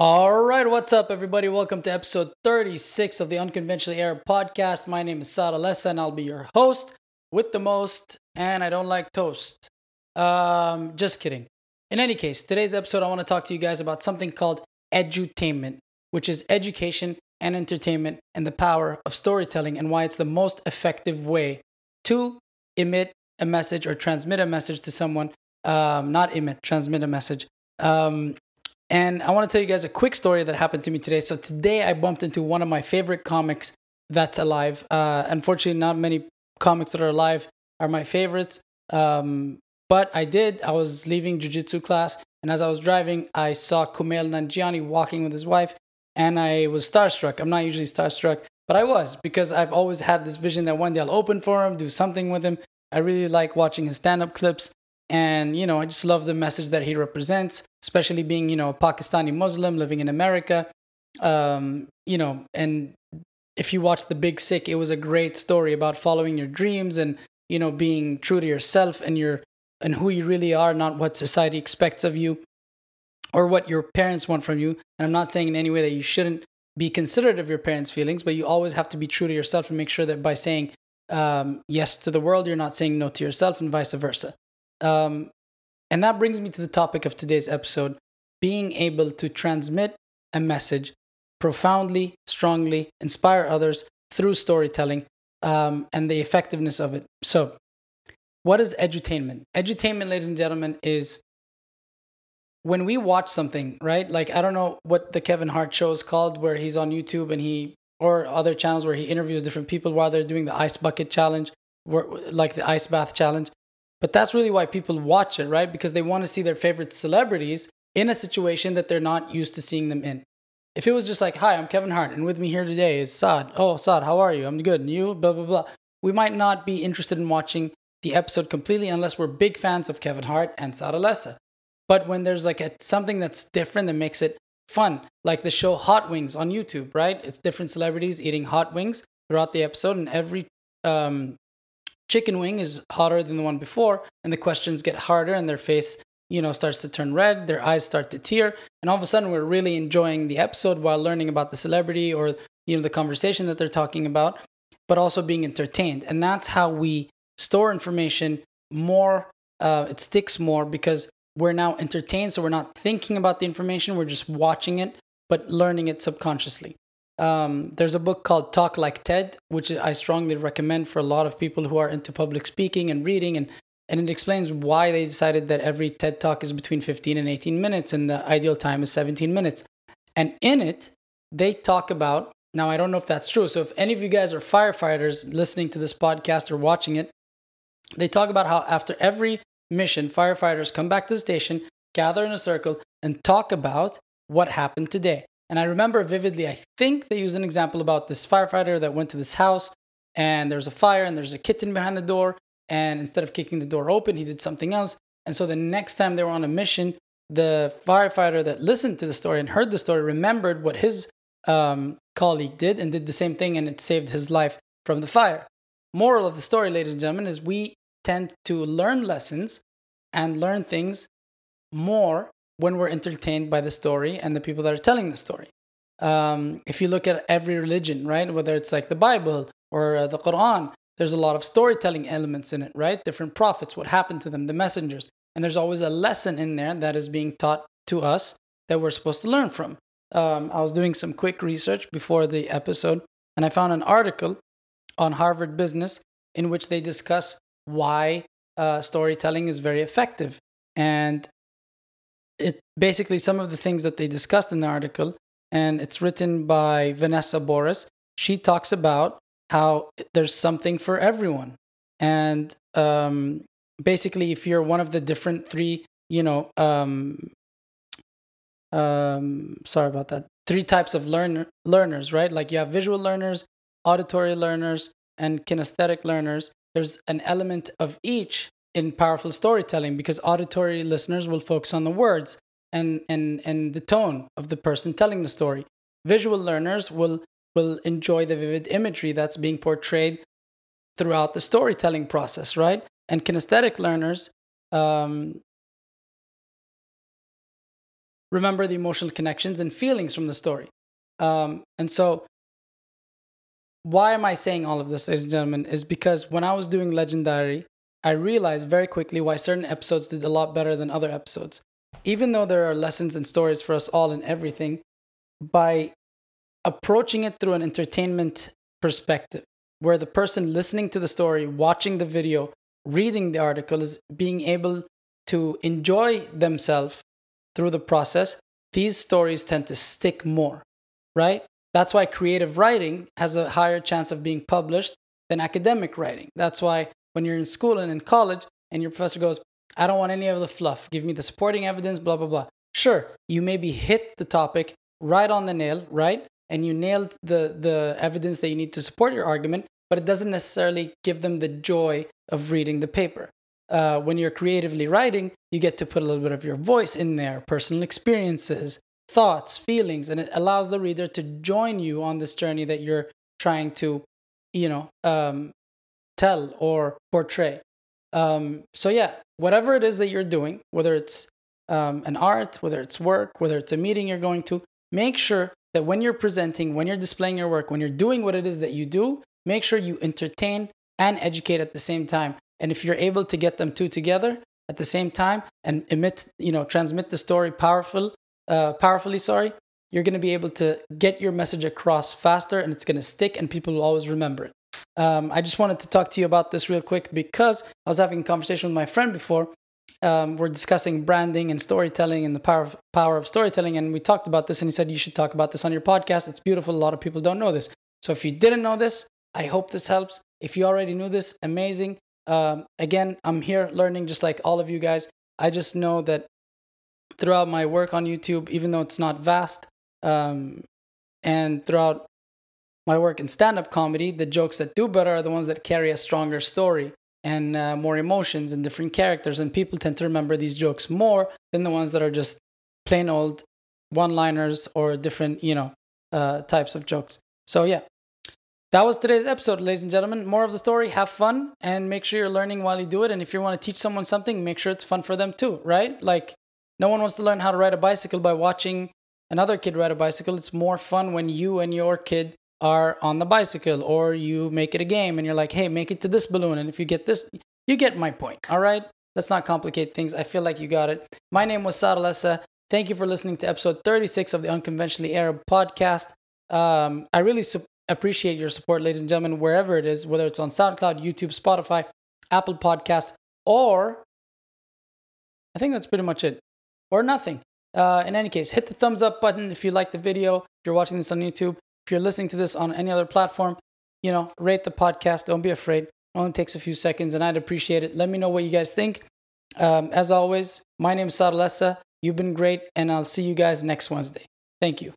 All right, what's up, everybody? Welcome to episode 36 of the Unconventionally Arab podcast. My name is Saad Alessa, and I'll be your host with the most, and I don't like toast. Um, just kidding. In any case, today's episode, I want to talk to you guys about something called edutainment, which is education and entertainment and the power of storytelling and why it's the most effective way to emit a message or transmit a message to someone. Um, not emit, transmit a message. Um, and I want to tell you guys a quick story that happened to me today. So today I bumped into one of my favorite comics that's alive. Uh, unfortunately, not many comics that are alive are my favorites. Um, but I did. I was leaving jujitsu class, and as I was driving, I saw Kumail Nanjiani walking with his wife, and I was starstruck. I'm not usually starstruck, but I was because I've always had this vision that one day I'll open for him, do something with him. I really like watching his stand-up clips, and you know, I just love the message that he represents, especially being you know a Pakistani Muslim living in America. Um, you know, and if you watch The Big Sick, it was a great story about following your dreams and you know being true to yourself and your and who you really are, not what society expects of you or what your parents want from you. And I'm not saying in any way that you shouldn't be considerate of your parents' feelings, but you always have to be true to yourself and make sure that by saying um, yes to the world, you're not saying no to yourself, and vice versa. Um, and that brings me to the topic of today's episode being able to transmit a message profoundly, strongly, inspire others through storytelling um, and the effectiveness of it. So, what is edutainment? Edutainment, ladies and gentlemen, is when we watch something, right? Like, I don't know what the Kevin Hart show is called, where he's on YouTube and he, or other channels where he interviews different people while they're doing the ice bucket challenge, like the ice bath challenge. But that's really why people watch it, right? Because they want to see their favorite celebrities in a situation that they're not used to seeing them in. If it was just like, hi, I'm Kevin Hart, and with me here today is Saad. Oh, Saad, how are you? I'm good. And you? Blah, blah, blah. We might not be interested in watching the episode completely unless we're big fans of Kevin Hart and Saad Alessa. But when there's like a, something that's different that makes it fun, like the show Hot Wings on YouTube, right? It's different celebrities eating hot wings throughout the episode, and every um, chicken wing is hotter than the one before, and the questions get harder, and their face, you know, starts to turn red, their eyes start to tear, and all of a sudden we're really enjoying the episode while learning about the celebrity or you know the conversation that they're talking about, but also being entertained, and that's how we store information more. Uh, it sticks more because we're now entertained, so we're not thinking about the information, we're just watching it, but learning it subconsciously. Um, there's a book called Talk Like TED, which I strongly recommend for a lot of people who are into public speaking and reading, and and it explains why they decided that every TED talk is between 15 and 18 minutes, and the ideal time is 17 minutes. And in it, they talk about now I don't know if that's true. So if any of you guys are firefighters listening to this podcast or watching it, they talk about how after every mission, firefighters come back to the station, gather in a circle, and talk about what happened today. And I remember vividly, I think they used an example about this firefighter that went to this house and there's a fire and there's a kitten behind the door. And instead of kicking the door open, he did something else. And so the next time they were on a mission, the firefighter that listened to the story and heard the story remembered what his um, colleague did and did the same thing, and it saved his life from the fire. Moral of the story, ladies and gentlemen, is we tend to learn lessons and learn things more when we're entertained by the story and the people that are telling the story. Um, if you look at every religion, right, whether it's like the Bible or uh, the Quran, there's a lot of storytelling elements in it, right? Different prophets, what happened to them, the messengers. And there's always a lesson in there that is being taught to us that we're supposed to learn from. Um, I was doing some quick research before the episode, and I found an article on Harvard Business in which they discuss why uh, storytelling is very effective. And it basically some of the things that they discussed in the article, and it's written by Vanessa Boris. She talks about how there's something for everyone, and um, basically, if you're one of the different three, you know, um, um, sorry about that, three types of learner learners, right? Like you have visual learners, auditory learners, and kinesthetic learners. There's an element of each in powerful storytelling because auditory listeners will focus on the words and, and, and the tone of the person telling the story. Visual learners will, will enjoy the vivid imagery that's being portrayed throughout the storytelling process, right? And kinesthetic learners um, remember the emotional connections and feelings from the story. Um, and so, why am I saying all of this, ladies and gentlemen? Is because when I was doing Legendary, I realized very quickly why certain episodes did a lot better than other episodes. Even though there are lessons and stories for us all and everything, by approaching it through an entertainment perspective, where the person listening to the story, watching the video, reading the article is being able to enjoy themselves through the process, these stories tend to stick more, right? That's why creative writing has a higher chance of being published than academic writing. That's why when you're in school and in college and your professor goes, I don't want any of the fluff, give me the supporting evidence, blah, blah, blah. Sure, you maybe hit the topic right on the nail, right? And you nailed the, the evidence that you need to support your argument, but it doesn't necessarily give them the joy of reading the paper. Uh, when you're creatively writing, you get to put a little bit of your voice in there, personal experiences, thoughts, feelings, and it allows the reader to join you on this journey that you're trying to, you know, um, tell or portray. Um, so yeah, whatever it is that you're doing, whether it's um, an art, whether it's work, whether it's a meeting you're going to, make sure that when you're presenting, when you're displaying your work, when you're doing what it is that you do, make sure you entertain and educate at the same time. And if you're able to get them two together at the same time and emit, you know, transmit the story powerful, uh, powerfully, sorry, you're going to be able to get your message across faster and it's going to stick and people will always remember it. Um, I just wanted to talk to you about this real quick because I was having a conversation with my friend before. Um, we're discussing branding and storytelling and the power of, power of storytelling. And we talked about this and he said, You should talk about this on your podcast. It's beautiful. A lot of people don't know this. So if you didn't know this, I hope this helps. If you already knew this, amazing. Um, again, I'm here learning just like all of you guys. I just know that throughout my work on YouTube, even though it's not vast, um, and throughout my work in stand up comedy, the jokes that do better are the ones that carry a stronger story and uh, more emotions and different characters. And people tend to remember these jokes more than the ones that are just plain old one liners or different, you know, uh, types of jokes. So, yeah, that was today's episode, ladies and gentlemen. More of the story. Have fun and make sure you're learning while you do it. And if you want to teach someone something, make sure it's fun for them too, right? Like, no one wants to learn how to ride a bicycle by watching another kid ride a bicycle. It's more fun when you and your kid are on the bicycle or you make it a game and you're like, hey, make it to this balloon. And if you get this, you get my point. All right. Let's not complicate things. I feel like you got it. My name was Saad Alessa. Thank you for listening to episode 36 of the Unconventionally Arab podcast. Um, I really su- appreciate your support, ladies and gentlemen, wherever it is, whether it's on SoundCloud, YouTube, Spotify, Apple Podcast, or I think that's pretty much it, or nothing. Uh, in any case, hit the thumbs up button if you like the video. If you're watching this on YouTube, if you're listening to this on any other platform, you know, rate the podcast. Don't be afraid. It only takes a few seconds, and I'd appreciate it. Let me know what you guys think. Um, as always, my name is Saad Alessa. You've been great, and I'll see you guys next Wednesday. Thank you.